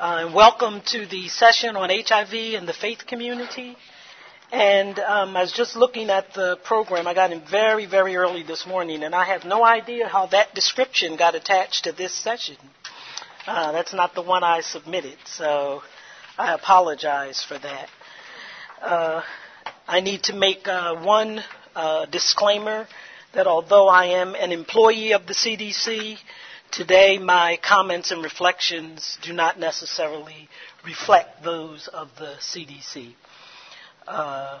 Uh, and welcome to the session on HIV and the faith community. And um, I was just looking at the program. I got in very, very early this morning, and I have no idea how that description got attached to this session. Uh, that's not the one I submitted, so I apologize for that. Uh, I need to make uh, one uh, disclaimer that although I am an employee of the CDC, today my comments and reflections do not necessarily reflect those of the CDC. Uh,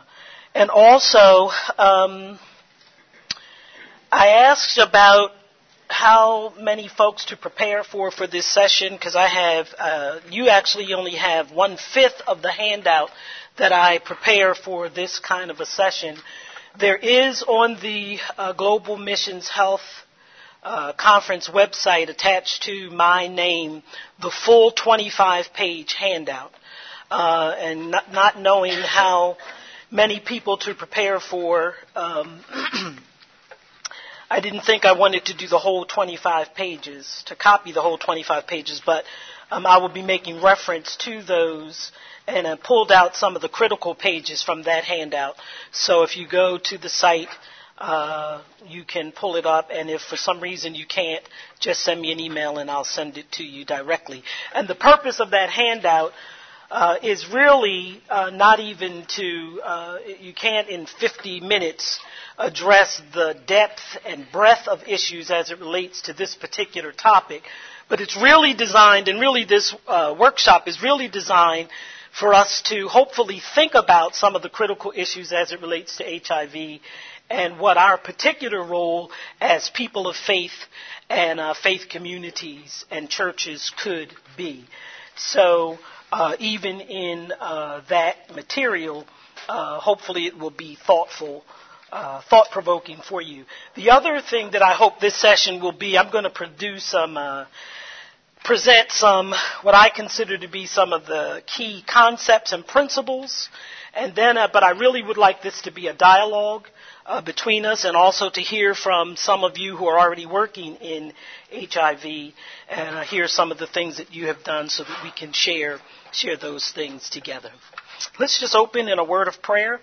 and also, um, I asked about how many folks to prepare for for this session because I have, uh, you actually only have one fifth of the handout that I prepare for this kind of a session. There is on the uh, Global Missions Health uh, Conference website attached to my name the full 25 page handout. Uh, and not, not, knowing how many people to prepare for, um, I didn't think I wanted to do the whole 25 pages, to copy the whole 25 pages, but um, I will be making reference to those and I pulled out some of the critical pages from that handout. So if you go to the site, uh, you can pull it up, and if for some reason you can't, just send me an email and I'll send it to you directly. And the purpose of that handout uh, is really uh, not even to, uh, you can't in 50 minutes address the depth and breadth of issues as it relates to this particular topic, but it's really designed, and really this uh, workshop is really designed for us to hopefully think about some of the critical issues as it relates to HIV and what our particular role as people of faith and uh, faith communities and churches could be. So, uh, even in uh, that material, uh, hopefully it will be thoughtful. Uh, thought provoking for you. The other thing that I hope this session will be, I'm going to produce some uh, present some, what I consider to be some of the key concepts and principles. And then, but I really would like this to be a dialogue uh, between us and also to hear from some of you who are already working in HIV and uh, hear some of the things that you have done so that we can share, share those things together. Let's just open in a word of prayer.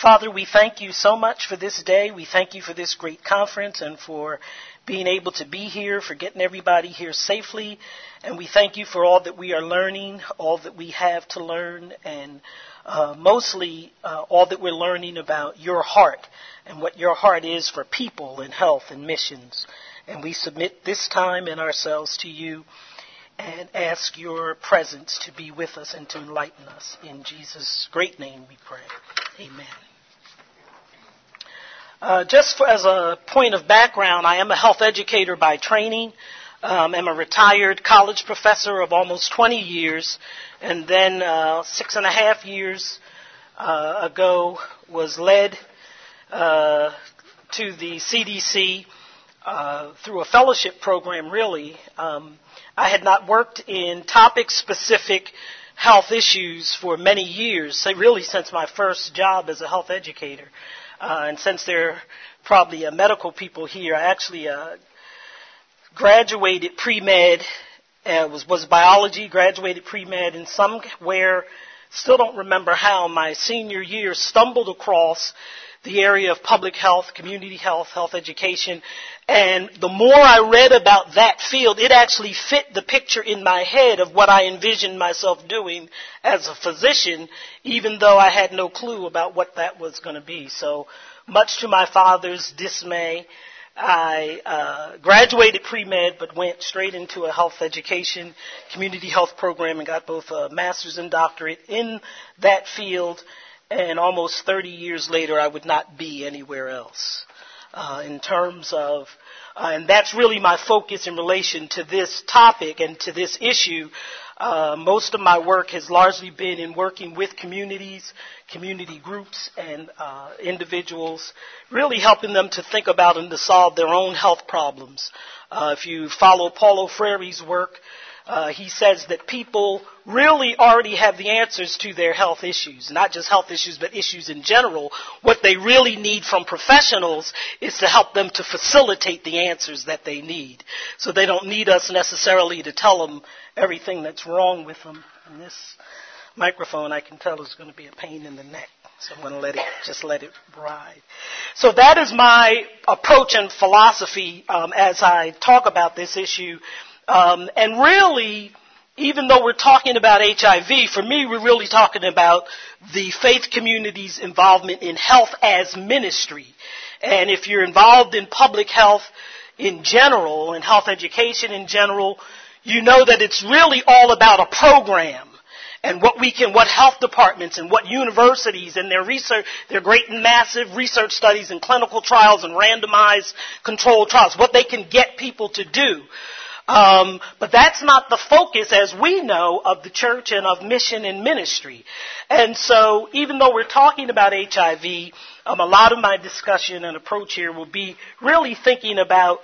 Father, we thank you so much for this day. We thank you for this great conference and for being able to be here, for getting everybody here safely. And we thank you for all that we are learning, all that we have to learn, and uh, mostly uh, all that we're learning about your heart and what your heart is for people and health and missions. And we submit this time and ourselves to you and ask your presence to be with us and to enlighten us. In Jesus' great name we pray. Amen. Uh, just for, as a point of background, I am a health educator by training. Um, I'm a retired college professor of almost 20 years, and then uh, six and a half years uh, ago was led uh, to the CDC uh, through a fellowship program. Really, um, I had not worked in topic-specific health issues for many years, really since my first job as a health educator. Uh, and since there are probably uh, medical people here, I actually graduated pre-med, uh, was, was biology, graduated pre-med, and somewhere, still don't remember how, my senior year stumbled across the area of public health, community health, health education. And the more I read about that field, it actually fit the picture in my head of what I envisioned myself doing as a physician, even though I had no clue about what that was going to be. So, much to my father's dismay, I uh, graduated pre-med but went straight into a health education community health program and got both a master's and doctorate in that field and almost 30 years later, I would not be anywhere else. Uh, in terms of, uh, and that's really my focus in relation to this topic and to this issue. Uh, most of my work has largely been in working with communities, community groups, and uh, individuals, really helping them to think about and to solve their own health problems. Uh, if you follow Paulo Freire's work, uh, he says that people really already have the answers to their health issues, not just health issues, but issues in general. What they really need from professionals is to help them to facilitate the answers that they need. So they don't need us necessarily to tell them everything that's wrong with them. And this microphone, I can tell, is going to be a pain in the neck. So I'm going to let it, just let it ride. So that is my approach and philosophy um, as I talk about this issue um, and really, even though we're talking about HIV, for me, we're really talking about the faith community's involvement in health as ministry. And if you're involved in public health in general in health education in general, you know that it's really all about a program and what we can, what health departments and what universities and their research, their great and massive research studies and clinical trials and randomized controlled trials, what they can get people to do. Um, but that's not the focus, as we know, of the church and of mission and ministry. And so, even though we're talking about HIV, um, a lot of my discussion and approach here will be really thinking about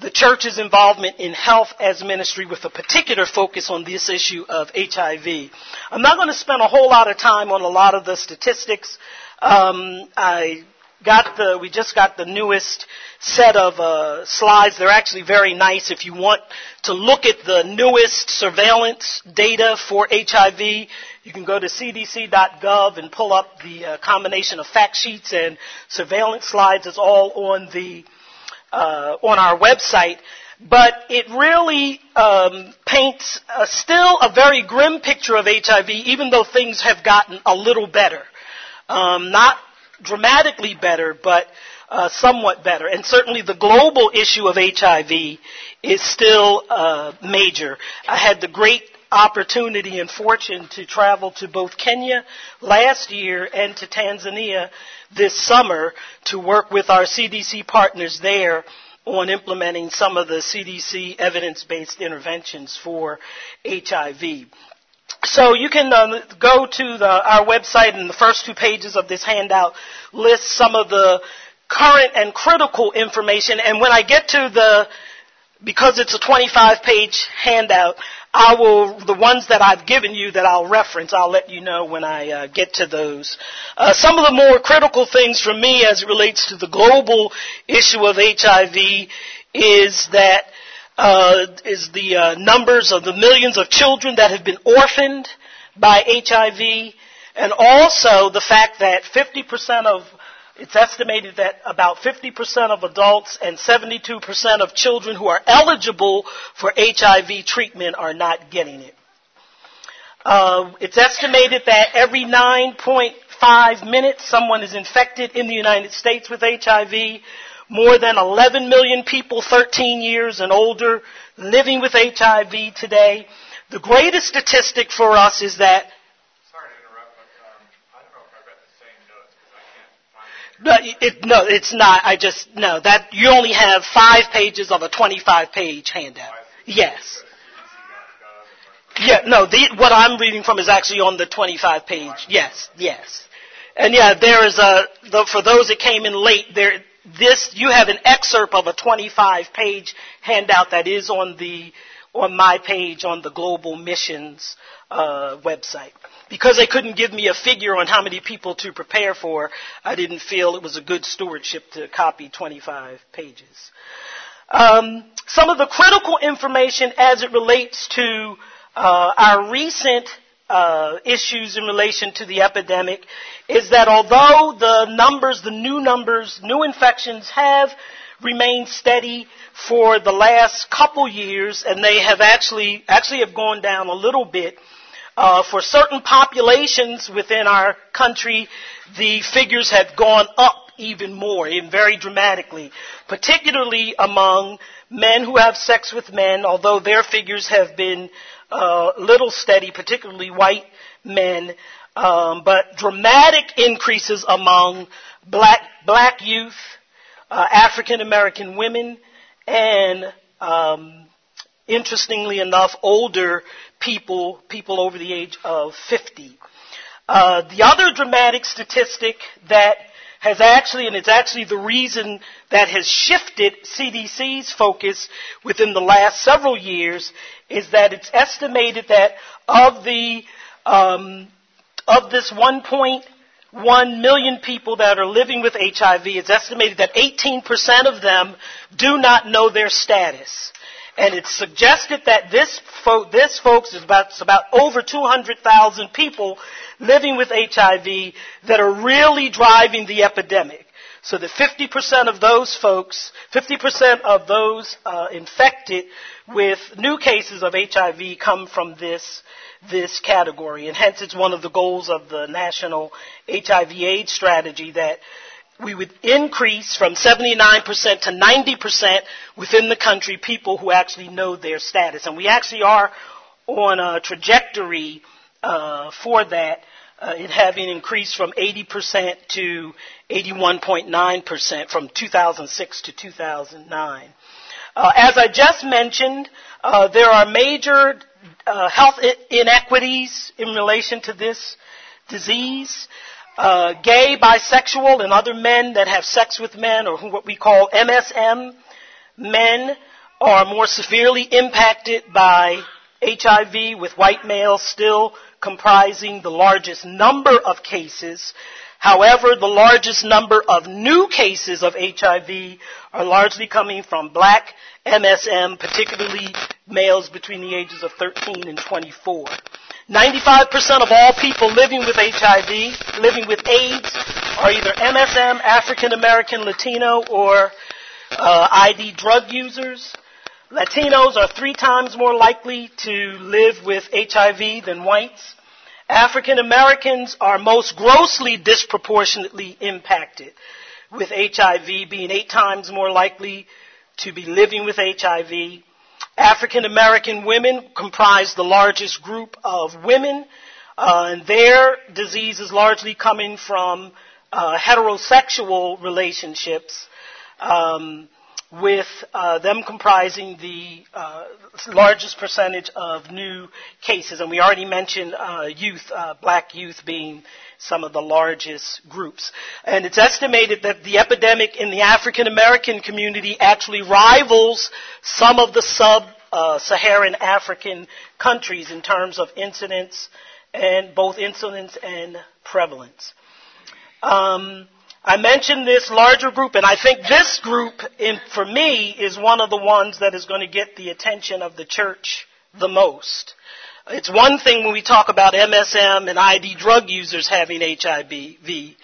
the church's involvement in health as ministry with a particular focus on this issue of HIV. I'm not going to spend a whole lot of time on a lot of the statistics. Um, I got the, we just got the newest set of uh, slides. They're actually very nice if you want to look at the newest surveillance data for HIV. You can go to cdc.gov and pull up the uh, combination of fact sheets and surveillance slides. It's all on the uh, on our website. But it really um, paints a, still a very grim picture of HIV, even though things have gotten a little better. Um, not dramatically better, but uh, somewhat better. And certainly the global issue of HIV is still uh, major. I had the great opportunity and fortune to travel to both Kenya last year and to Tanzania this summer to work with our CDC partners there on implementing some of the CDC evidence-based interventions for HIV. So you can uh, go to the, our website and the first two pages of this handout list some of the current and critical information. And when I get to the, because it's a 25 page handout, I will, the ones that I've given you that I'll reference, I'll let you know when I uh, get to those. Uh, some of the more critical things for me as it relates to the global issue of HIV is that uh, is the uh, numbers of the millions of children that have been orphaned by HIV, and also the fact that 50% of it's estimated that about 50% of adults and 72% of children who are eligible for HIV treatment are not getting it. Uh, it's estimated that every 9.5 minutes someone is infected in the United States with HIV more than 11 million people 13 years and older living with HIV today. The greatest statistic for us is that Sorry to interrupt, but um, I don't know if I read the same notes because I can't find no, it, no, it's not. I just no that you only have five pages of a 25 page handout. Yes. Yeah, no. The, what I'm reading from is actually on the 25 page. Yes, yes. And yeah, there is a the, for those that came in late. There this, you have an excerpt of a 25 page handout that is on the, on my page on the Global Missions uh, website. Because they couldn't give me a figure on how many people to prepare for, I didn't feel it was a good stewardship to copy 25 pages. Um, some of the critical information as it relates to uh, our recent uh, issues in relation to the epidemic is that although the numbers, the new numbers, new infections have remained steady for the last couple years, and they have actually actually have gone down a little bit. Uh, for certain populations within our country, the figures have gone up even more, and very dramatically, particularly among men who have sex with men, although their figures have been uh, little steady, particularly white men, um, but dramatic increases among black black youth, uh, African American women, and um, interestingly enough, older people, people over the age of 50. Uh, the other dramatic statistic that has actually, and it's actually the reason that has shifted CDC's focus within the last several years, is that it's estimated that of the um, of this 1.1 million people that are living with HIV, it's estimated that 18% of them do not know their status. And it's suggested that this, fo- this folks is about, about over 200,000 people living with HIV that are really driving the epidemic. So that 50% of those folks, 50% of those uh, infected with new cases of HIV come from this, this category. And hence it's one of the goals of the national HIV AIDS strategy that we would increase from 79% to 90% within the country people who actually know their status. And we actually are on a trajectory uh, for that, uh, it having increased from 80% to 81.9% from 2006 to 2009. Uh, as I just mentioned, uh, there are major uh, health inequities in relation to this disease uh, gay, bisexual, and other men that have sex with men, or what we call MSM men, are more severely impacted by HIV, with white males still comprising the largest number of cases. However, the largest number of new cases of HIV are largely coming from black MSM, particularly males between the ages of 13 and 24. 95% of all people living with HIV, living with AIDS, are either MSM, African American, Latino, or uh, ID drug users. Latinos are three times more likely to live with HIV than whites. African Americans are most grossly disproportionately impacted with HIV, being eight times more likely to be living with HIV. African American women comprise the largest group of women, uh, and their disease is largely coming from uh, heterosexual relationships, um, with uh, them comprising the uh, largest percentage of new cases. And we already mentioned uh, youth, uh, black youth being some of the largest groups. And it's estimated that the epidemic in the African American community actually rivals some of the sub uh, African countries in terms of incidence and both incidence and prevalence. Um, I mentioned this larger group, and I think this group, in, for me, is one of the ones that is going to get the attention of the church the most. It's one thing when we talk about MSM and ID drug users having HIV,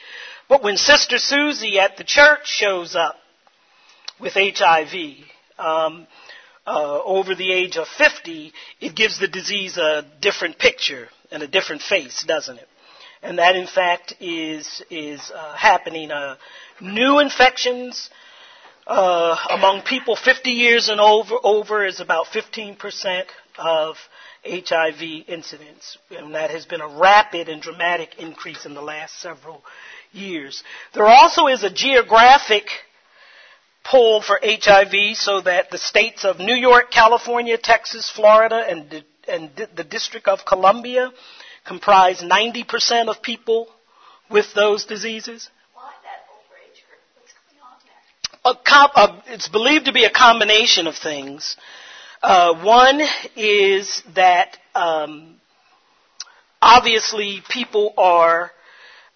but when Sister Susie at the church shows up with HIV, um, uh, over the age of 50, it gives the disease a different picture and a different face, doesn't it? And that, in fact, is is uh, happening. Uh, new infections uh, among people 50 years and over over is about 15 percent of HIV incidence, and that has been a rapid and dramatic increase in the last several years. There also is a geographic poll for HIV so that the states of New York, California, Texas, Florida, and, and the District of Columbia comprise 90% of people with those diseases? Why that group? What's going? Com- it's believed to be a combination of things. Uh, one is that um, obviously people are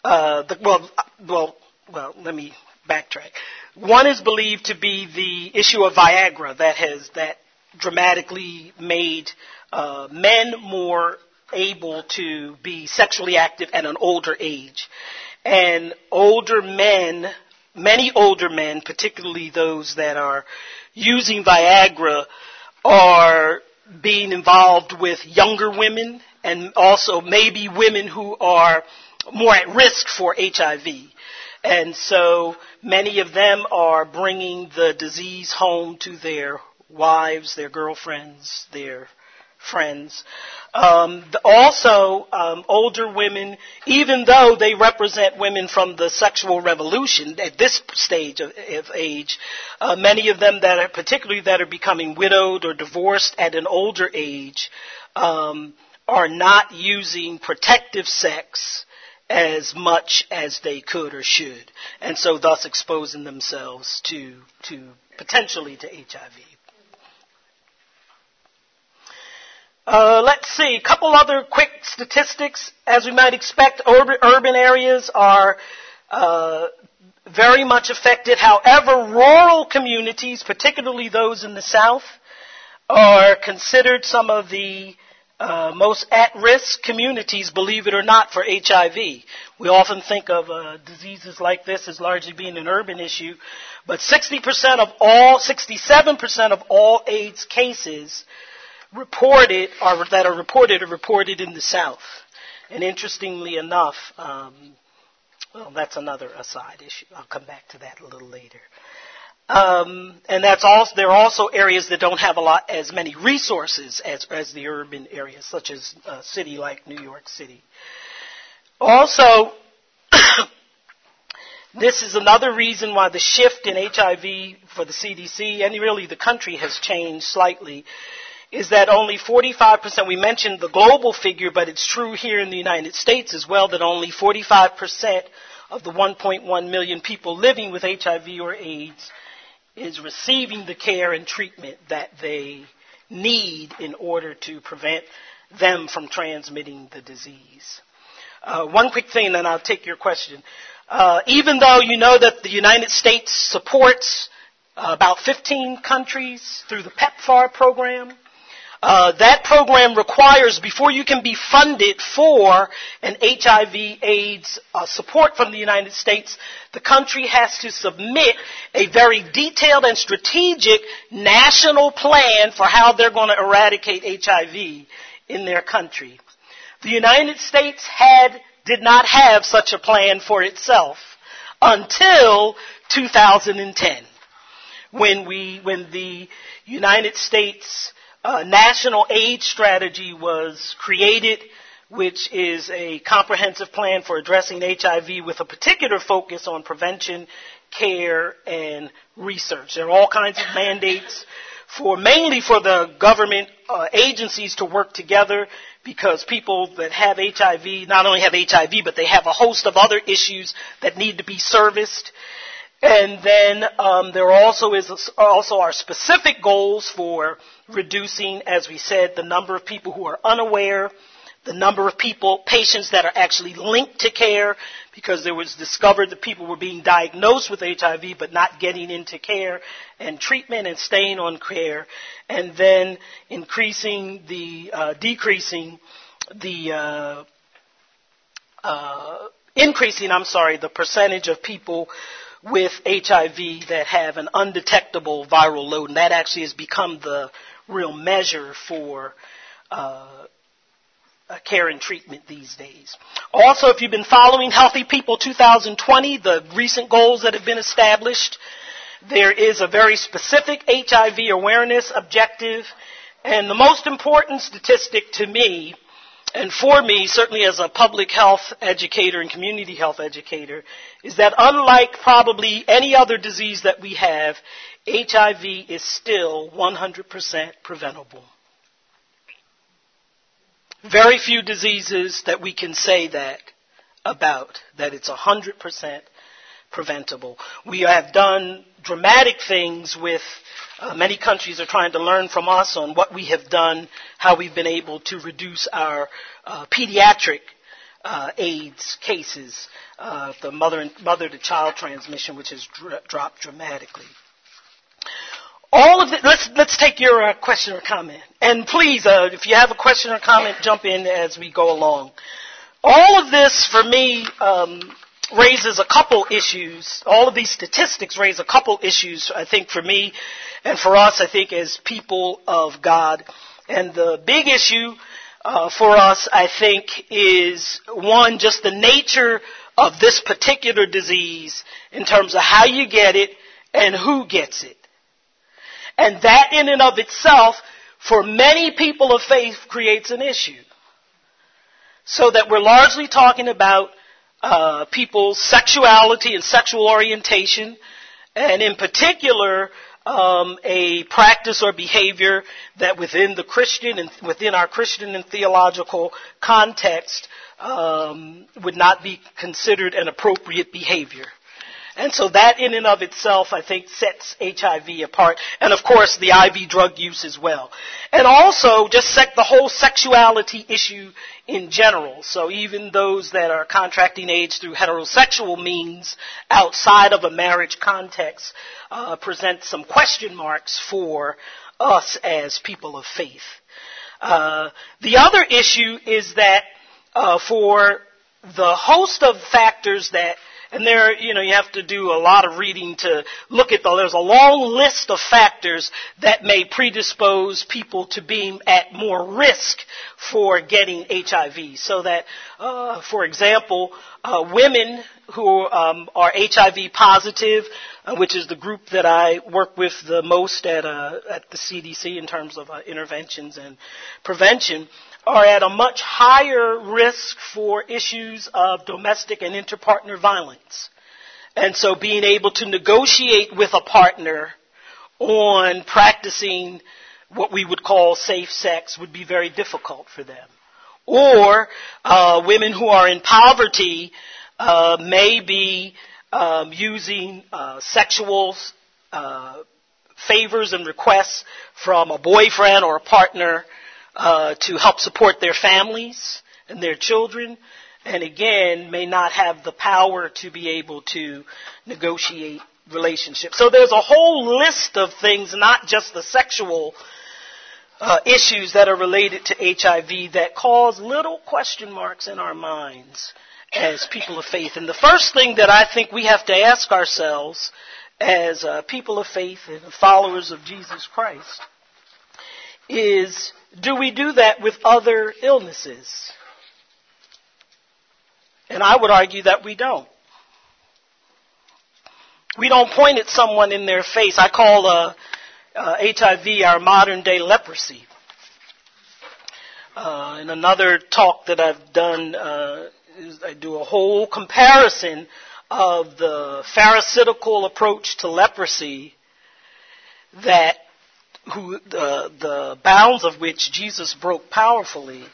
uh, the, well, well, well. Let me backtrack. One is believed to be the issue of Viagra that has that dramatically made uh, men more able to be sexually active at an older age. And older men, many older men, particularly those that are using Viagra, are being involved with younger women and also maybe women who are more at risk for HIV. And so many of them are bringing the disease home to their wives, their girlfriends, their friends. Um, also, um, older women, even though they represent women from the sexual revolution at this stage of, of age, uh, many of them that are particularly that are becoming widowed or divorced at an older age um, are not using protective sex as much as they could or should, and so thus exposing themselves to, to potentially to HIV. Uh, let's see, a couple other quick statistics. As we might expect, urban, areas are uh, very much affected. However, rural communities, particularly those in the South, are considered some of the uh, most at-risk communities, believe it or not, for HIV. We often think of uh, diseases like this as largely being an urban issue, but 60% of all, 67% of all AIDS cases reported are that are reported are reported in the South. And interestingly enough, um, well, that's another aside issue. I'll come back to that a little later. Um, and that's also there are also areas that don't have a lot as many resources as as the urban areas, such as a city like New York City. Also, this is another reason why the shift in HIV for the CDC and really the country has changed slightly is that only 45%, we mentioned the global figure, but it's true here in the United States as well, that only 45% of the 1.1 million people living with HIV or AIDS is receiving the care and treatment that they need in order to prevent them from transmitting the disease. Uh, one quick thing, and I'll take your question. Uh, even though you know that the United States supports uh, about 15 countries through the PEPFAR program, uh, that program requires, before you can be funded for an HIV AIDS uh, support from the United States, the country has to submit a very detailed and strategic national plan for how they're going to eradicate HIV in their country. The United States had, did not have such a plan for itself until 2010 when we, when the United States uh, national AIDS strategy was created, which is a comprehensive plan for addressing HIV with a particular focus on prevention, care, and research. There are all kinds of mandates for mainly for the government uh, agencies to work together because people that have HIV not only have HIV but they have a host of other issues that need to be serviced. And then um, there also is also our specific goals for reducing, as we said, the number of people who are unaware, the number of people, patients that are actually linked to care, because there was discovered that people were being diagnosed with HIV but not getting into care and treatment and staying on care, and then increasing the, uh, decreasing the, uh, uh, increasing, I'm sorry, the percentage of people with HIV that have an undetectable viral load, and that actually has become the real measure for uh, care and treatment these days. Also, if you've been following Healthy People 2020, the recent goals that have been established, there is a very specific HIV awareness objective, and the most important statistic to me and for me, certainly as a public health educator and community health educator, is that unlike probably any other disease that we have, HIV is still 100% preventable. Very few diseases that we can say that about, that it's 100% preventable. We have done dramatic things with uh, many countries are trying to learn from us on what we have done, how we've been able to reduce our uh, pediatric uh, AIDS cases, uh, the mother mother to child transmission, which has dr- dropped dramatically. All of it. Let's let's take your uh, question or comment, and please, uh, if you have a question or comment, jump in as we go along. All of this, for me, um, raises a couple issues. All of these statistics raise a couple issues, I think, for me and for us, I think, as people of God. And the big issue uh, for us, I think, is one, just the nature of this particular disease in terms of how you get it and who gets it. And that in and of itself, for many people of faith, creates an issue. So that we're largely talking about uh, people's sexuality and sexual orientation, and in particular, um, a practice or behavior that within the Christian and within our Christian and theological context um, would not be considered an appropriate behavior. And so that in and of itself, I think, sets HIV apart. And of course, the IV drug use as well. And also, just sec- the whole sexuality issue in general. So even those that are contracting AIDS through heterosexual means outside of a marriage context uh, present some question marks for us as people of faith. Uh, the other issue is that uh, for the host of factors that and there, you know, you have to do a lot of reading to look at the, there's a long list of factors that may predispose people to being at more risk for getting HIV. So that, uh, for example, uh, women who um, are HIV positive, uh, which is the group that I work with the most at, uh, at the CDC in terms of uh, interventions and prevention, are at a much higher risk for issues of domestic and interpartner violence. And so being able to negotiate with a partner on practicing what we would call safe sex would be very difficult for them. Or uh, women who are in poverty uh, may be um, using uh, sexual uh, favors and requests from a boyfriend or a partner uh, to help support their families and their children, and again, may not have the power to be able to negotiate relationships. So there's a whole list of things, not just the sexual uh, issues that are related to HIV that cause little question marks in our minds as people of faith. And the first thing that I think we have to ask ourselves as uh, people of faith and followers of Jesus Christ is do we do that with other illnesses? And I would argue that we don't. We don't point at someone in their face. I call uh, uh, HIV our modern day leprosy. Uh, in another talk that I've done, uh, I do a whole comparison of the pharisaical approach to leprosy that who the, the bounds of which Jesus broke powerfully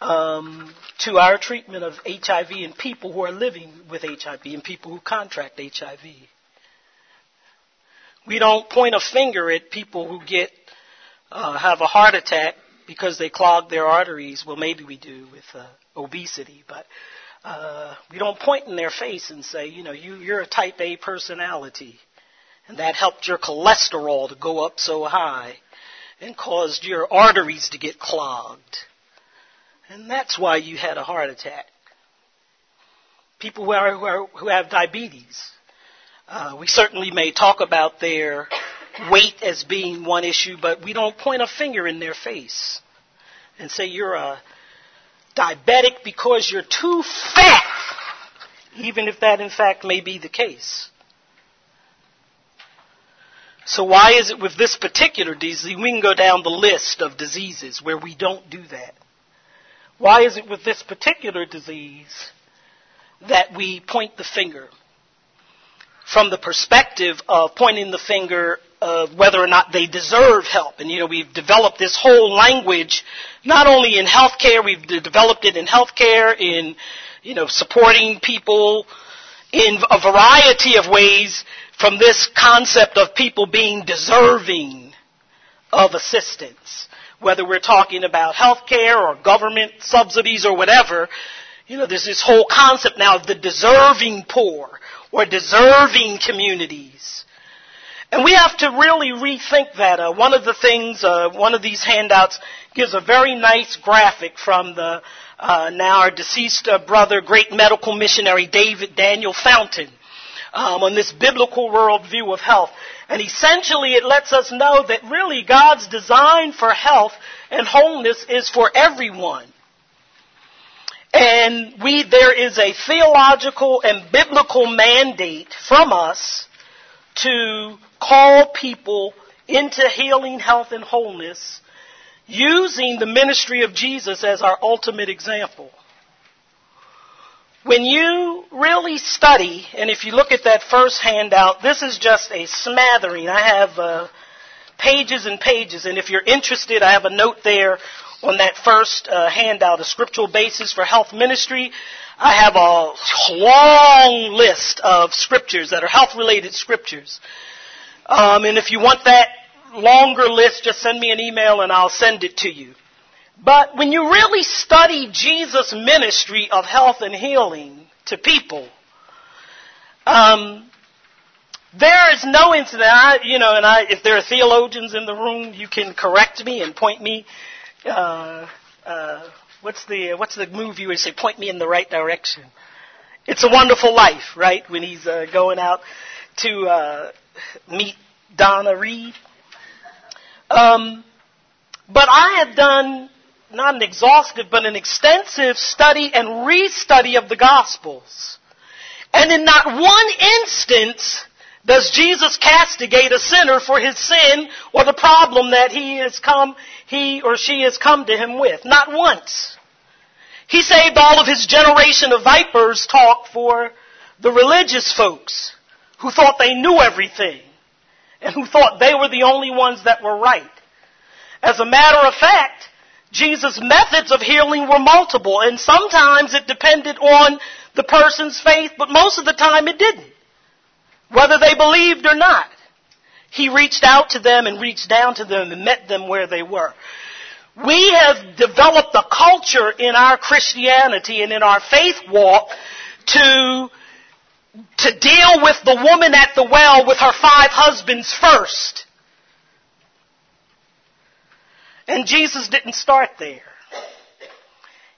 um, to our treatment of HIV and people who are living with HIV and people who contract HIV. We don't point a finger at people who get uh, have a heart attack because they clog their arteries. Well, maybe we do with uh, obesity, but uh, we don't point in their face and say, you know, you, you're a type A personality and that helped your cholesterol to go up so high and caused your arteries to get clogged. And that's why you had a heart attack. People who, are, who, are, who have diabetes, uh, we certainly may talk about their weight as being one issue, but we don't point a finger in their face and say you're a diabetic because you're too fat, even if that in fact may be the case. So why is it with this particular disease, we can go down the list of diseases where we don't do that. Why is it with this particular disease that we point the finger? From the perspective of pointing the finger of whether or not they deserve help. And you know, we've developed this whole language, not only in healthcare, we've developed it in healthcare, in, you know, supporting people in a variety of ways from this concept of people being deserving of assistance. Whether we're talking about health care or government subsidies or whatever, you know, there's this whole concept now of the deserving poor or deserving communities. And we have to really rethink that. Uh, one of the things, uh, one of these handouts gives a very nice graphic from the uh, now our deceased uh, brother, great medical missionary David Daniel Fountain um, on this biblical worldview of health. And essentially it lets us know that really God's design for health and wholeness is for everyone. And we, there is a theological and biblical mandate from us to call people into healing, health, and wholeness using the ministry of Jesus as our ultimate example. when you really study, and if you look at that first handout, this is just a smattering. I have uh, pages and pages, and if you're interested, I have a note there on that first uh, handout, a scriptural basis for health ministry. I have a long list of scriptures that are health related scriptures. Um, and if you want that longer list, just send me an email and I'll send it to you. But when you really study Jesus' ministry of health and healing to people, um, there is no incident. I, you know, and I, if there are theologians in the room, you can correct me and point me. Uh, uh, what's the what's the where you say point me in the right direction? It's a Wonderful Life, right? When he's uh, going out to uh, meet Donna Reed. Um, but I have done not an exhaustive, but an extensive study and restudy of the Gospels. And in not one instance does Jesus castigate a sinner for his sin or the problem that he has come, he or she has come to him with. Not once. He saved all of his generation of vipers talk for the religious folks who thought they knew everything and who thought they were the only ones that were right. As a matter of fact, Jesus' methods of healing were multiple, and sometimes it depended on the person's faith, but most of the time it didn't. Whether they believed or not. He reached out to them and reached down to them and met them where they were. We have developed a culture in our Christianity and in our faith walk to, to deal with the woman at the well with her five husbands first. And Jesus didn't start there.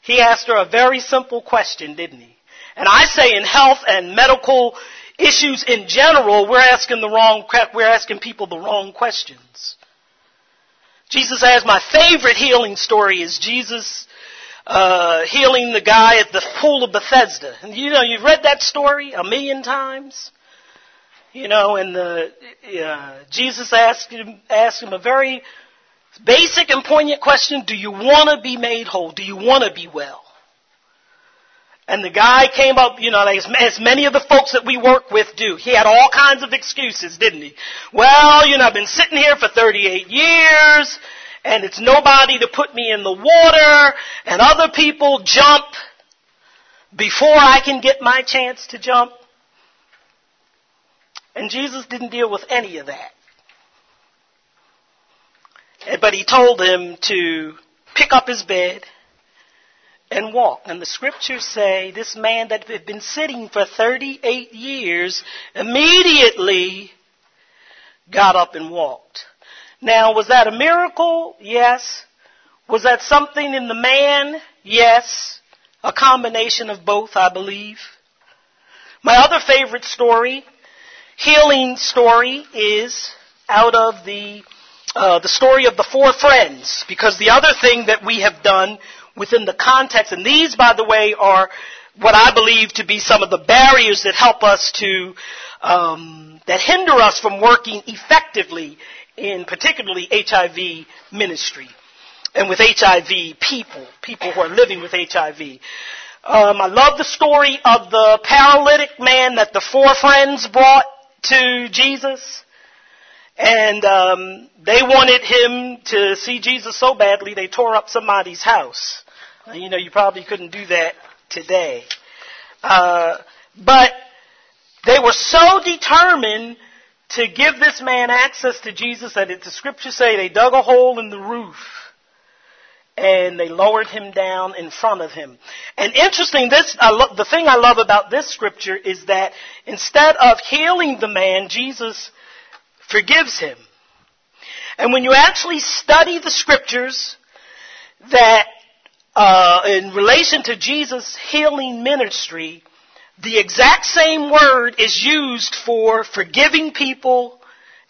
He asked her a very simple question, didn't he? And I say in health and medical issues in general, we're asking the wrong, we're asking people the wrong questions. Jesus asked, my favorite healing story is Jesus uh, healing the guy at the pool of Bethesda. And you know, you've read that story a million times. You know, and the, uh, Jesus asked him, asked him a very Basic and poignant question, do you want to be made whole? Do you want to be well? And the guy came up, you know, as, as many of the folks that we work with do. He had all kinds of excuses, didn't he? Well, you know, I've been sitting here for 38 years, and it's nobody to put me in the water, and other people jump before I can get my chance to jump. And Jesus didn't deal with any of that. But he told him to pick up his bed and walk. And the scriptures say this man that had been sitting for 38 years immediately got up and walked. Now, was that a miracle? Yes. Was that something in the man? Yes. A combination of both, I believe. My other favorite story, healing story, is out of the uh, the story of the four friends, because the other thing that we have done within the context, and these, by the way, are what I believe to be some of the barriers that help us to, um, that hinder us from working effectively in particularly HIV ministry and with HIV people, people who are living with HIV. Um, I love the story of the paralytic man that the four friends brought to Jesus. And um, they wanted him to see Jesus so badly they tore up somebody's house. You know, you probably couldn't do that today. Uh, but they were so determined to give this man access to Jesus that the scriptures say they dug a hole in the roof and they lowered him down in front of him. And interesting, this lo- the thing I love about this scripture is that instead of healing the man, Jesus forgives him. And when you actually study the scriptures that uh, in relation to Jesus' healing ministry, the exact same word is used for forgiving people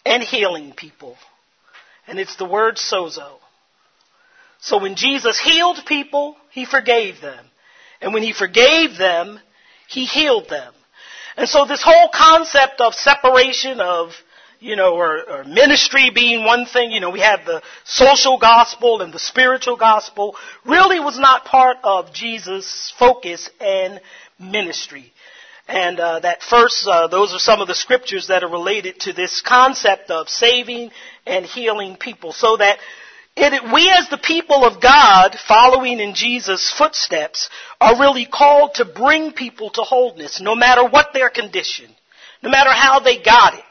and healing people. And it's the word sozo. So when Jesus healed people, he forgave them. And when he forgave them, he healed them. And so this whole concept of separation of you know, or, or, ministry being one thing, you know, we have the social gospel and the spiritual gospel, really was not part of Jesus' focus and ministry. And uh, that first, uh, those are some of the scriptures that are related to this concept of saving and healing people, so that it, we as the people of God, following in Jesus' footsteps, are really called to bring people to wholeness, no matter what their condition, no matter how they got it,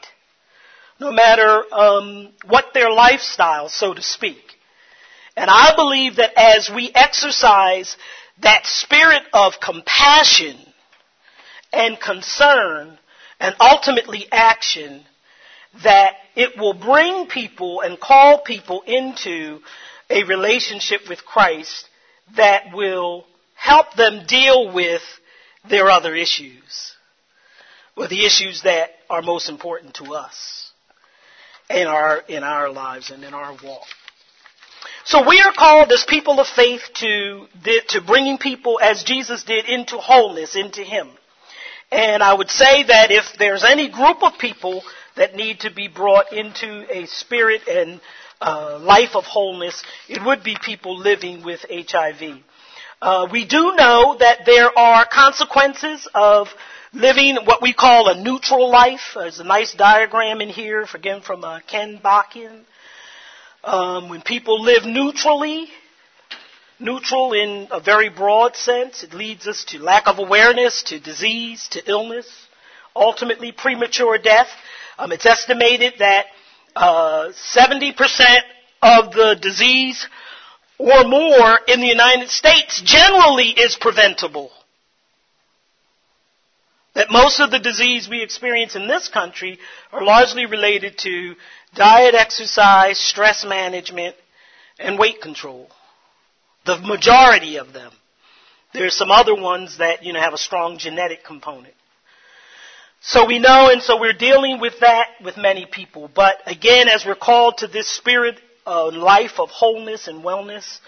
no matter um, what their lifestyle, so to speak. And I believe that as we exercise that spirit of compassion and concern and ultimately action, that it will bring people and call people into a relationship with Christ that will help them deal with their other issues, or the issues that are most important to us in our, in our lives and in our walk. So we are called as people of faith to, to bringing people as Jesus did into wholeness, into Him. And I would say that if there's any group of people that need to be brought into a spirit and uh, life of wholeness, it would be people living with HIV. Uh, we do know that there are consequences of living what we call a neutral life. There's a nice diagram in here, again from uh, Ken Bakken. Um, when people live neutrally, neutral in a very broad sense, it leads us to lack of awareness, to disease, to illness, ultimately premature death. Um, it's estimated that uh, 70% of the disease or more in the United States generally is preventable. That most of the disease we experience in this country are largely related to diet, exercise, stress management, and weight control. The majority of them. There are some other ones that, you know, have a strong genetic component. So we know, and so we're dealing with that with many people. But again, as we're called to this spirit of life of wholeness and wellness,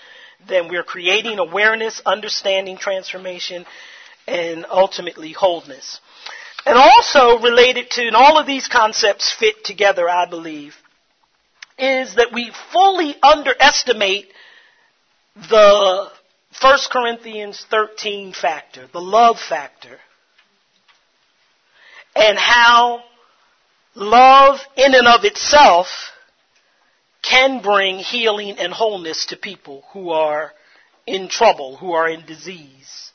then we're creating awareness, understanding, transformation, and ultimately wholeness. And also related to, and all of these concepts fit together, I believe, is that we fully underestimate the 1 Corinthians 13 factor, the love factor and how love in and of itself can bring healing and wholeness to people who are in trouble, who are in disease,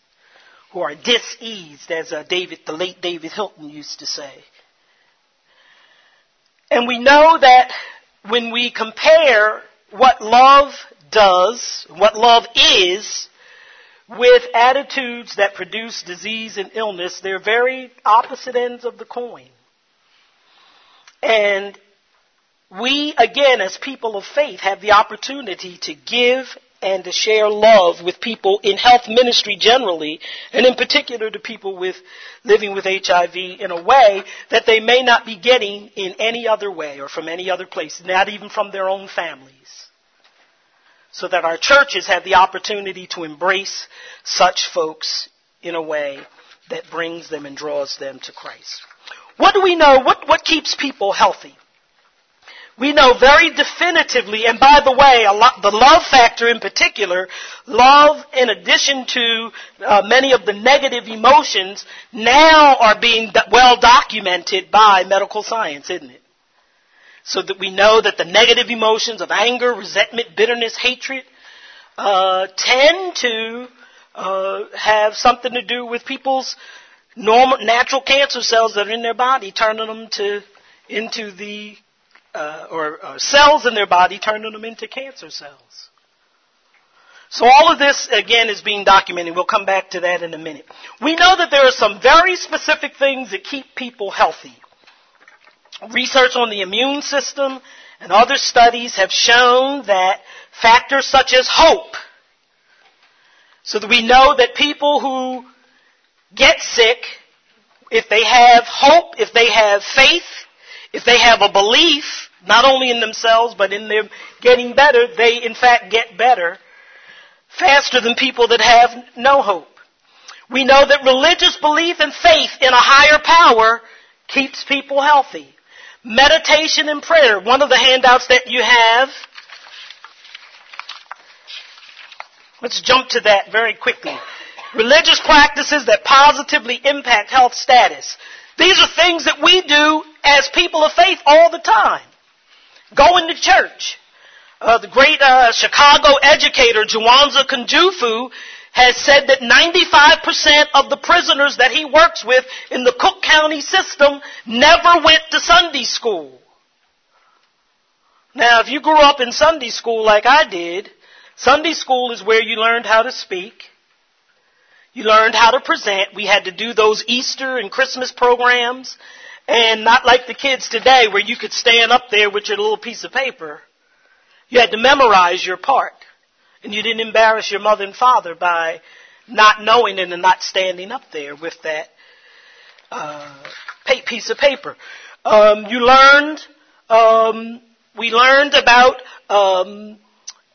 who are diseased, as uh, David, the late David Hilton used to say. And we know that when we compare what love does, what love is, with attitudes that produce disease and illness, they're very opposite ends of the coin. And we, again, as people of faith, have the opportunity to give and to share love with people in health ministry generally, and in particular to people with living with HIV in a way that they may not be getting in any other way or from any other place, not even from their own families so that our churches have the opportunity to embrace such folks in a way that brings them and draws them to Christ. What do we know? What, what keeps people healthy? We know very definitively, and by the way, lot, the love factor in particular, love in addition to uh, many of the negative emotions now are being well documented by medical science, isn't it? so that we know that the negative emotions of anger, resentment, bitterness, hatred uh, tend to uh, have something to do with people's normal, natural cancer cells that are in their body, turning them to into the uh, or, or cells in their body, turning them into cancer cells. So all of this, again, is being documented. We'll come back to that in a minute. We know that there are some very specific things that keep people healthy. Research on the immune system and other studies have shown that factors such as hope, so that we know that people who get sick, if they have hope, if they have faith, if they have a belief, not only in themselves, but in them getting better, they in fact get better faster than people that have no hope. We know that religious belief and faith in a higher power keeps people healthy. meditation and prayer. One of the handouts that you have. Let's jump to that very quickly. Religious practices that positively impact health status. These are things that we do as people of faith all the time. Going to church. Uh, the great uh, Chicago educator Jawanza Kunjufu has said that 95% of the prisoners that he works with in the Cook County system never went to Sunday school. Now, if you grew up in Sunday school like I did, Sunday school is where you learned how to speak. You learned how to present. We had to do those Easter and Christmas programs. And not like the kids today where you could stand up there with your little piece of paper. You had to memorize your part. And you didn't embarrass your mother and father by not knowing and not standing up there with that uh, piece of paper. Um, you learned, um, we learned about um,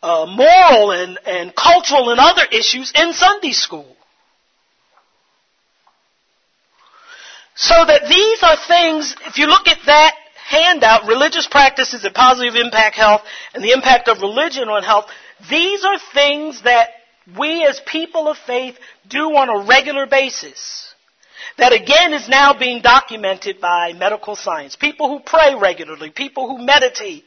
uh, moral and, and cultural and other issues in Sunday school. So that these are things, if you look at that handout, religious practices that positive impact health and the impact of religion on health, these are things that we as people of faith do on a regular basis. That again is now being documented by medical science. People who pray regularly, people who meditate.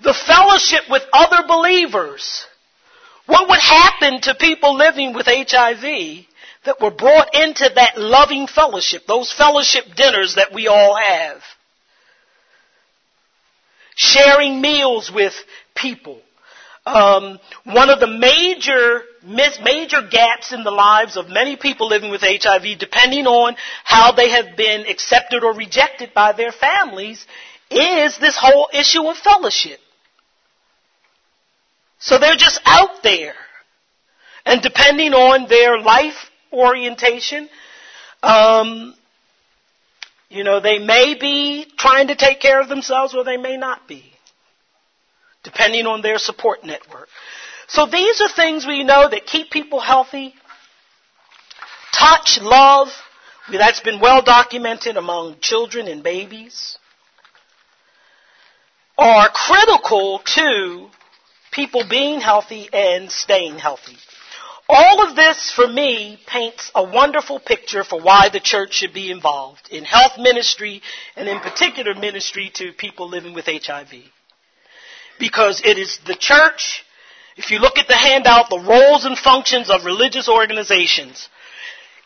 The fellowship with other believers. What would happen to people living with HIV that were brought into that loving fellowship, those fellowship dinners that we all have? Sharing meals with people um, one of the major major gaps in the lives of many people living with HIV, depending on how they have been accepted or rejected by their families, is this whole issue of fellowship. So they're just out there. And depending on their life orientation, um, you know, they may be trying to take care of themselves or they may not be depending on their support network. So these are things we know that keep people healthy. Touch, love, that's been well documented among children and babies, are critical to people being healthy and staying healthy. All of this, for me, paints a wonderful picture for why the church should be involved in health ministry and in particular ministry to people living with HIV because it is the church. If you look at the handout, the roles and functions of religious organizations,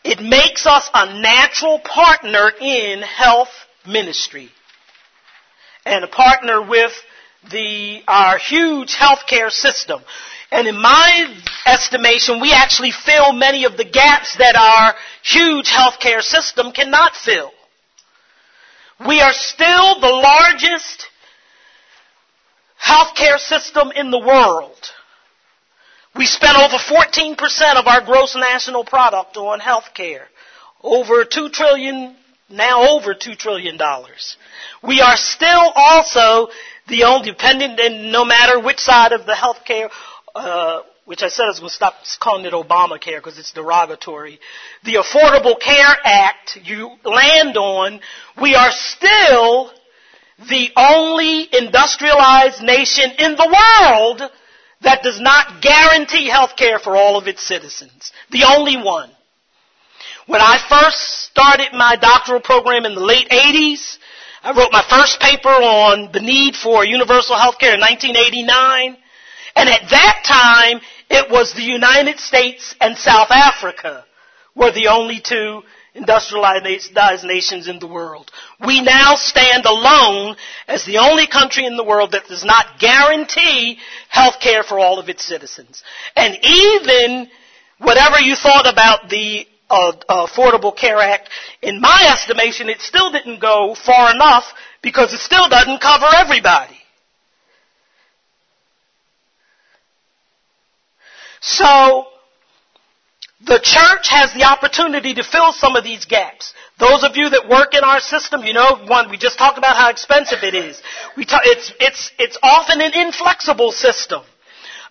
it makes us a natural partner in health ministry. And a partner with the, our huge healthcare system. And in my estimation, we actually fill many of the gaps that our huge healthcare system cannot fill. We are still the largest healthcare system in the world. We spend over 14% of our gross national product on healthcare. Over 2 trillion, now over 2 trillion dollars. We are still also the only, dependent, and no matter which side of the healthcare, uh, which I said I was going to stop calling it Obamacare because it's derogatory. The Affordable Care Act you land on, we are still the only industrialized nation in the world that does not guarantee health care for all of its citizens. The only one. When I first started my doctoral program in the late 80s, I wrote my first paper on the need for universal health care in 1989. And at that time, it was the United States and South Africa were the only two industrialized nations in the world. We now stand alone as the only country in the world that does not guarantee health care for all of its citizens. And even whatever you thought about the uh, Affordable Care Act, in my estimation, it still didn't go far enough because it still doesn't cover everybody. So, the church has the opportunity to fill some of these gaps. Those of you that work in our system, you know, one, we just talked about how expensive it is. We talk, it's, it's, it's often an inflexible system.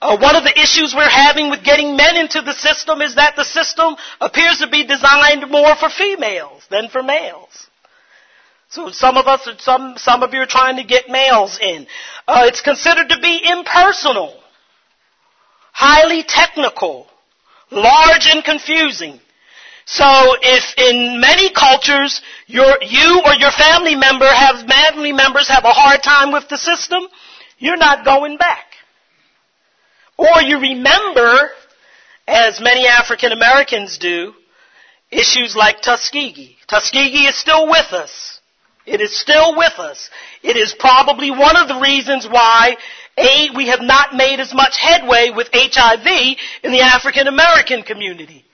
Uh, one of the issues we're having with getting men into the system is that the system appears to be designed more for females than for males. So some of us, some, some of you are trying to get males in. Uh, it's considered to be impersonal, highly technical, large and confusing. So if in many cultures your, you or your family member have, family members have a hard time with the system, you're not going back. Or you remember, as many African Americans do, issues like Tuskegee. Tuskegee is still with us. It is still with us. It is probably one of the reasons why a, we have not made as much headway with HIV in the African American community.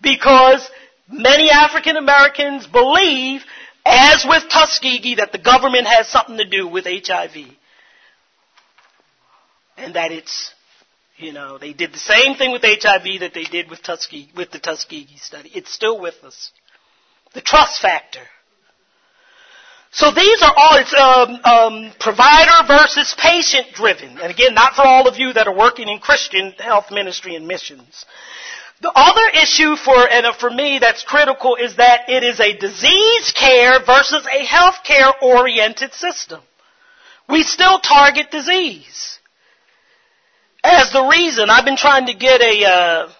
Because many African Americans believe, as with Tuskegee, that the government has something to do with HIV. And that it's, you know, they did the same thing with HIV that they did with Tuskegee, with the Tuskegee study. It's still with us. The trust factor. So these are all, it's um, um, provider versus patient driven. And again, not for all of you that are working in Christian health ministry and missions. The other issue for, and for me that's critical is that it is a disease care versus a health care oriented system. We still target disease. As the reason, I've been trying to get a, uh,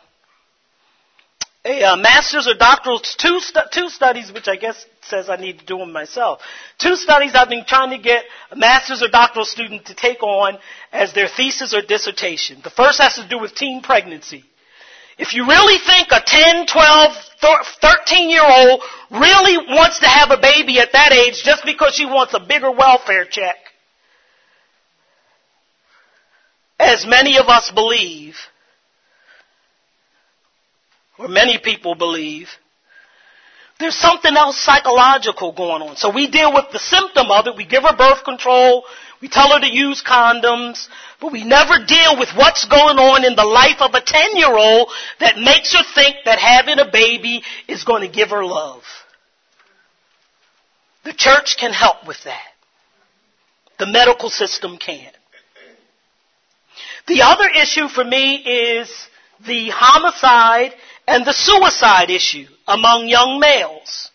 a uh, master's or doctoral, two, stu- two studies, which I guess says I need to do them myself. Two studies I've been trying to get a master's or doctoral student to take on as their thesis or dissertation. The first has to do with teen pregnancy. If you really think a 10, 12, 13 year old really wants to have a baby at that age just because she wants a bigger welfare check, as many of us believe, or many people believe, there's something else psychological going on. So we deal with the symptom of it. We give her birth control. We tell her to use condoms. But we never deal with what's going on in the life of a 10 year old that makes her think that having a baby is going to give her love. The church can help with that. The medical system can. The other issue for me is the homicide and the suicide issue among young males.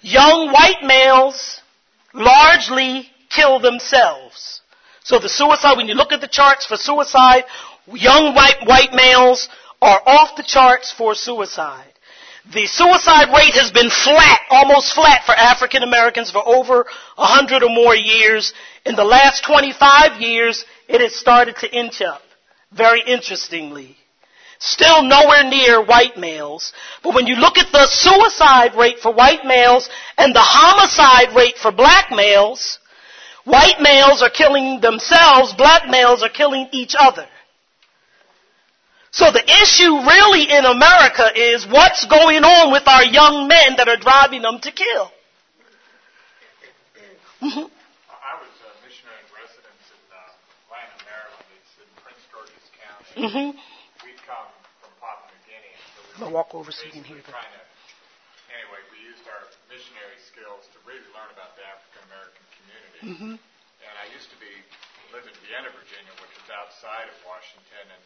Young white males largely kill themselves. So the suicide, when you look at the charts for suicide, young white, white males are off the charts for suicide. The suicide rate has been flat, almost flat for African Americans for over a hundred or more years. In the last 25 years, it has started to inch up. Very interestingly. Still nowhere near white males. But when you look at the suicide rate for white males and the homicide rate for black males, white males are killing themselves, black males are killing each other. So the issue really in America is what's going on with our young men that are driving them to kill. Mm-hmm. I was a missionary in residence in uh, Atlanta, Maryland. It's in Prince George's County. Mm-hmm. We come from Papua New Guinea. So we I'm to walk over so you can hear that. anyway, we used our missionary skills to really learn about the African American community. Mm-hmm. And I used to be live in Vienna, Virginia, which is outside of Washington, and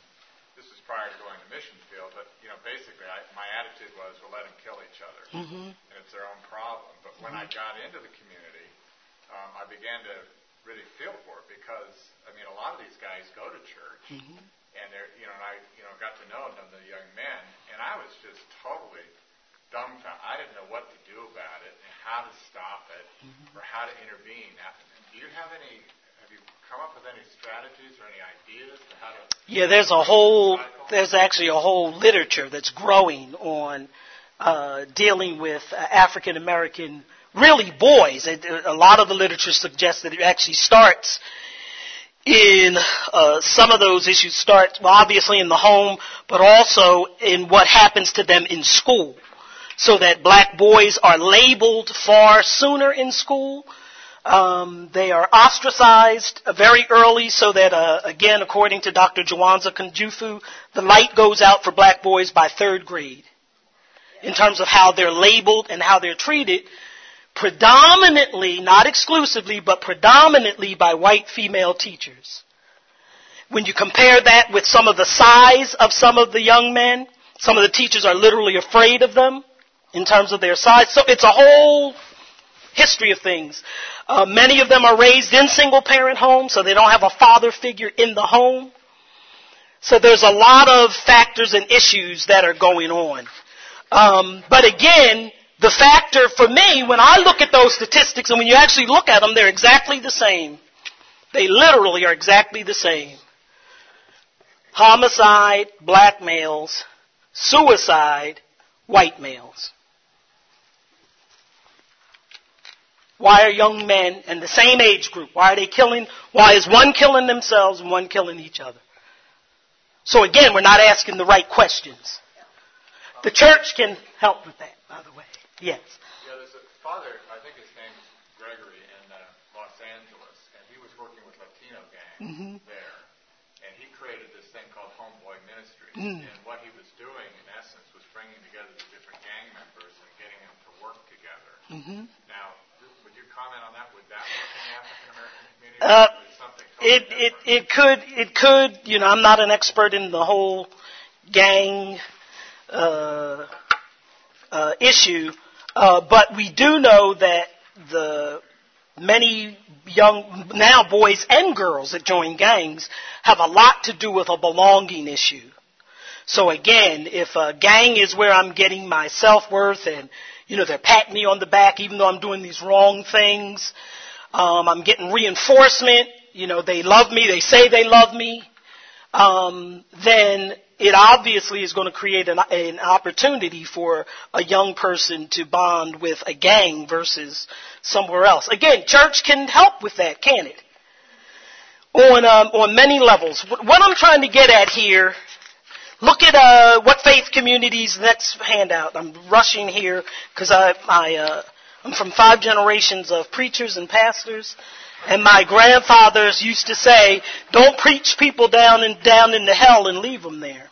this was prior to going to mission field. But you know, basically, I, my attitude was, well, let them kill each other, Mm-hmm. and it's their own problem. But when I got into the community, um, I began to really feel for it because I mean, a lot of these guys go to church, Mm-hmm. and they're you know, and I you know got to know them, the young men, and I was just totally dumbfounded. I didn't know what to do about it and how to stop it or how to intervene. Now, do you have any? Have you come up with any strategies or any ideas to how to? Yeah, there's a whole, there's actually a whole literature that's growing on uh, dealing with uh, African American, really boys. A lot of the literature suggests that it actually starts in uh, some of those issues start well, obviously in the home, but also in what happens to them in school. So that black boys are labeled far sooner in school. Um, they are ostracized very early so that, uh, again, according to Dr. Jawanza Kunjufu, the light goes out for black boys by third grade in terms of how they're labeled and how they're treated, predominantly, not exclusively, but predominantly by white female teachers. When you compare that with some of the size of some of the young men, some of the teachers are literally afraid of them in terms of their size. So it's a whole history of things. Uh, many of them are raised in single parent homes, so they don't have a father figure in the home. So there's a lot of factors and issues that are going on. Um, but again, the factor for me, when I look at those statistics and when you actually look at them, they're exactly the same. They literally are exactly the same. Homicide, black males. Suicide, white males. Why are young men in the same age group, why are they killing, why is one killing themselves and one killing each other? So again, we're not asking the right questions. The church can help with that, by the way. Yes. Yeah, there's a father, I think his name's Gregory in uh, Los Angeles, and he was working with Latino gangs mm-hmm. there. And he created this thing called Homeboy Ministry. Mm. And what he was doing, in essence, was bringing together the different gang members and getting them to work together. Mm-hmm. Now, would you comment on that? Would that work in the African American community? Uh, totally it, it, it could, it could, you know, I'm not an expert in the whole gang, uh, uh, issue, uh, but we do know that the many young, now boys and girls that join gangs have a lot to do with a belonging issue. So again, if a gang is where I'm getting my self-worth and, you know, they're patting me on the back even though I'm doing these wrong things, um, I'm getting reinforcement, you know, they love me, they say they love me, um, then it obviously is going to create an, an, opportunity for a young person to bond with a gang versus somewhere else. Again, church can help with that, can it? On um, on many levels. What I'm trying to get at here, look at uh, what faith communities. Next handout. I'm rushing here because I, I uh, I'm from five generations of preachers and pastors. And my grandfathers used to say, don't preach people down and down into hell and leave them there.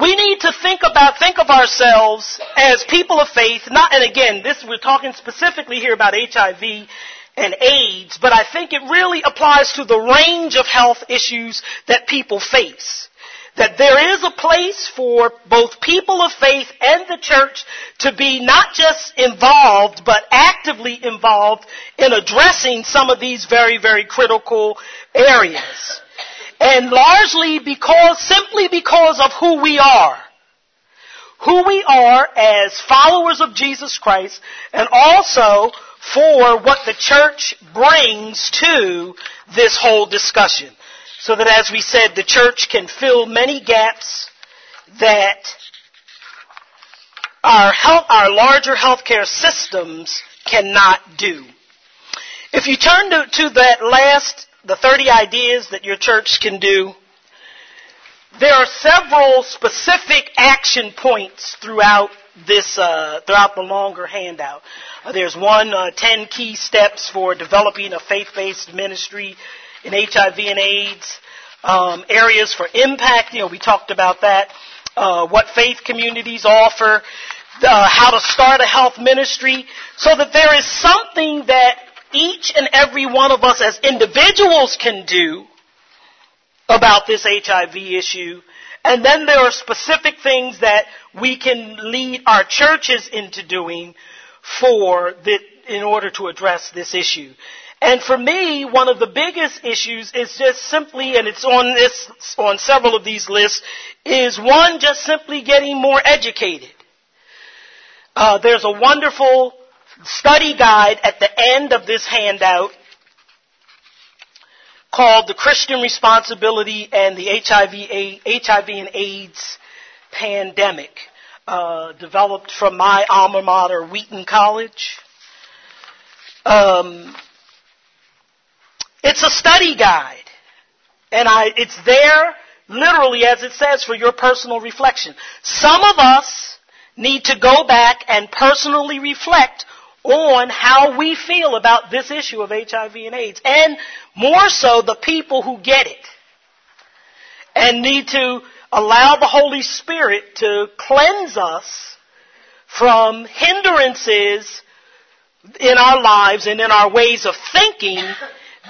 We need to think about, think of ourselves as people of faith, not, and again, this, we're talking specifically here about HIV and AIDS, but I think it really applies to the range of health issues that people face. That there is a place for both people of faith and the church to be not just involved, but actively involved in addressing some of these very, very critical areas. And largely because, simply because of who we are. Who we are as followers of Jesus Christ and also for what the church brings to this whole discussion. So that as we said, the church can fill many gaps that our health, our larger healthcare systems cannot do. If you turn to, to that last the 30 ideas that your church can do, there are several specific action points throughout this, uh, throughout the longer handout. Uh, there's one, uh, 10 key steps for developing a faith-based ministry in HIV and AIDS. Um, areas for impact, you know, we talked about that. Uh, what faith communities offer, uh, how to start a health ministry, so that there is something that each and every one of us as individuals can do about this HIV issue. And then there are specific things that we can lead our churches into doing for the, in order to address this issue. And for me, one of the biggest issues is just simply, and it's on this, on several of these lists, is one, just simply getting more educated. Uh, there's a wonderful study guide at the end of this handout called The Christian Responsibility and the HIV, HIV and AIDS Pandemic, uh, developed from my alma mater, Wheaton College. Um, it's a study guide, and I, it's there literally as it says for your personal reflection. Some of us need to go back and personally reflect on how we feel about this issue of HIV and AIDS. And more so, the people who get it. And need to allow the Holy Spirit to cleanse us from hindrances in our lives and in our ways of thinking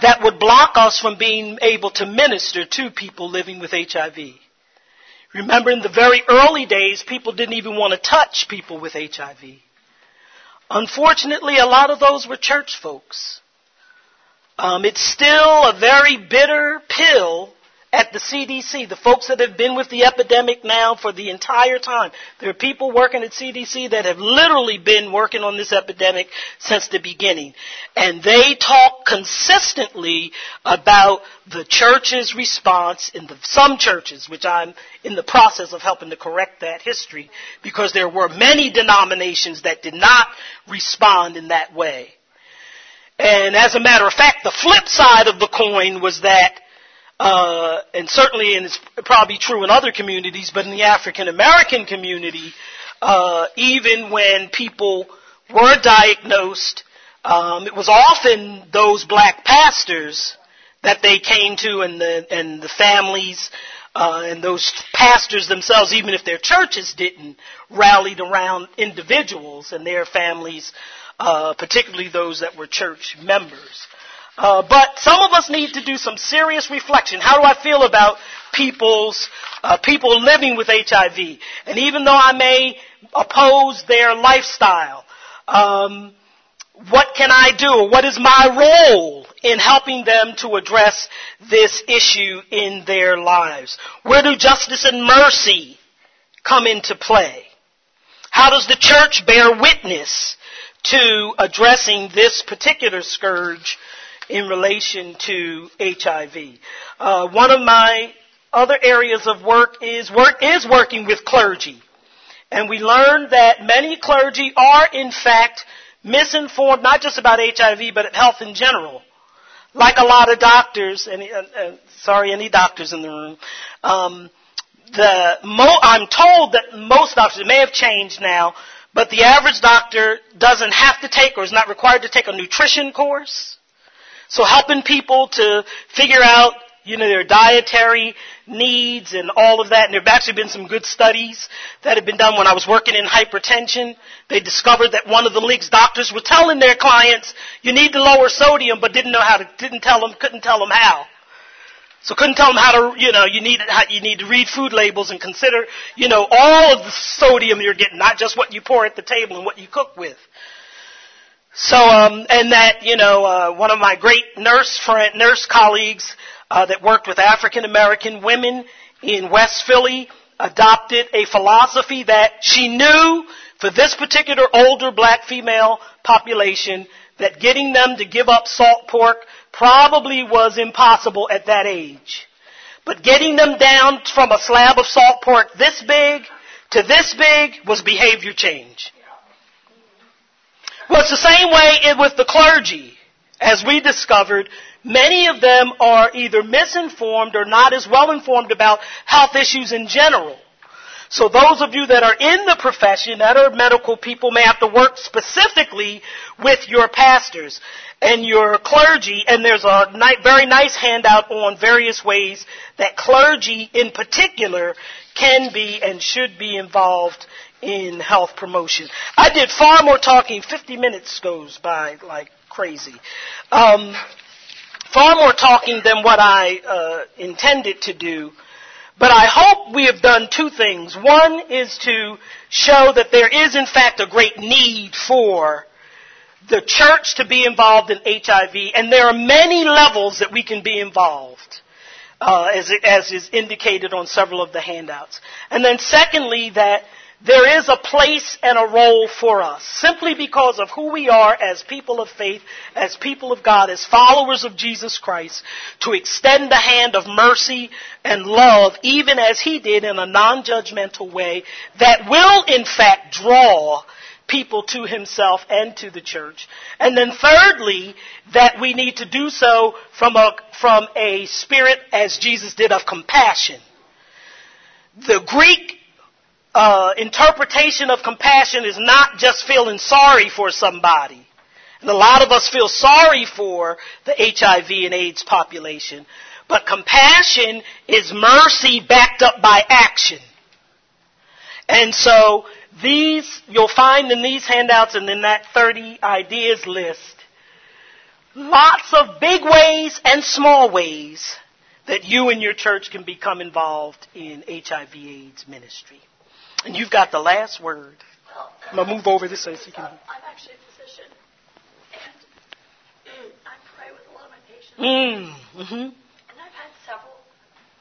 that would block us from being able to minister to people living with HIV. Remember in the very early days, people didn't even want to touch people with HIV Unfortunately, a lot of those were church folks. Um, it's still a very bitter pill at the CDC, the folks that have been with the epidemic now for the entire time. There are people working at CDC that have literally been working on this epidemic since the beginning. And they talk consistently about the church's response in the, some churches, which I'm in the process of helping to correct that history, because there were many denominations that did not respond in that way. And as a matter of fact, the flip side of the coin was that uh, and certainly, and it's probably true in other communities, but in the African American community, uh, even when people were diagnosed, um, it was often those black pastors that they came to, and the and the families. Uh, and those pastors themselves, even if their churches didn't, rallied around individuals and their families, uh, particularly those that were church members. Uh, but some of us need to do some serious reflection. How do I feel about people's uh, people living with HIV? And even though I may oppose their lifestyle, um, what can I do? What is my role in helping them to address this issue in their lives? Where do justice and mercy come into play? How does the church bear witness to addressing this particular scourge in relation to HIV. Uh, one of my other areas of work is work is working with clergy, and we learned that many clergy are in fact misinformed, not just about HIV, but health in general. Like a lot of doctors, and uh, uh, sorry, any doctors in the room. Um, the mo- I'm told that most doctors, may have changed now, but the average doctor doesn't have to take or is not required to take a nutrition course. So helping people to figure out, you know, their dietary needs and all of that. And there have actually been some good studies that have been done when I was working in hypertension. They discovered that one of the league's doctors were telling their clients, you need to lower sodium, but didn't know how to, didn't tell them, couldn't tell them how. So couldn't tell them how to, you know, you need, you need to read food labels and consider, you know, all of the sodium you're getting, not just what you pour at the table and what you cook with. So, um, and that, you know, uh, one of my great nurse friend, nurse colleagues uh, that worked with African American women in West Philly adopted a philosophy that she knew for this particular older black female population that getting them to give up salt pork probably was impossible at that age. But getting them down from a slab of salt pork this big to this big was behavior change. Well, it's the same way with the clergy. As we discovered, many of them are either misinformed or not as well informed about health issues in general. So those of you that are in the profession, that are medical people, may have to work specifically with your pastors and your clergy, and there's a very nice handout on various ways that clergy in particular can be and should be involved in health promotion. I did far more talking. 50 minutes goes by like crazy. Um, far more talking than what I uh, intended to do. But I hope we have done two things. One is to show that there is in fact a great need for the church to be involved in HIV, and there are many levels that we can be involved. Uh, as, as is indicated on several of the handouts. And then secondly, that there is a place and a role for us simply because of who we are as people of faith, as people of God, as followers of Jesus Christ, to extend the hand of mercy and love, even as He did in a non-judgmental way, that will in fact draw people to Himself and to the church. And then thirdly, that we need to do so from a, from a spirit, as Jesus did, of compassion. The Greek uh, interpretation of compassion is not just feeling sorry for somebody. And a lot of us feel sorry for the HIV and AIDS population. But compassion is mercy backed up by action. And so these, you'll find in these handouts and in that 30 ideas list, lots of big ways and small ways that you and your church can become involved in HIV AIDS ministry. And you've got the last word. Well, I'm gonna move over this so you can. I'm actually a physician, and I pray with a lot of my patients. Mm. Mm-hmm. And I've had several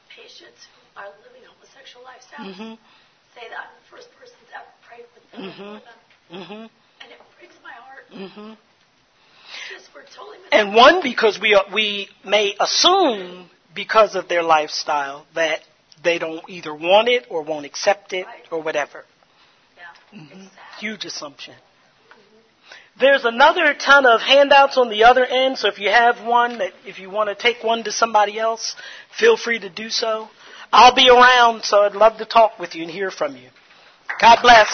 patients who are living homosexual lifestyles Mm-hmm. say that I'm the first person to ever pray with them, Mhm. Mm-hmm. and it breaks my heart. Mm-hmm. Just we're totally And one, because we are, we may assume because of their lifestyle that they don't either want it or won't accept it Right. or whatever. yeah, Mhm. it's. Huge assumption. There's another ton of handouts on the other end, so if you have one that if you want to take one to somebody else, feel free to do so. I'll be around, so I'd love to talk with you and hear from you. God bless.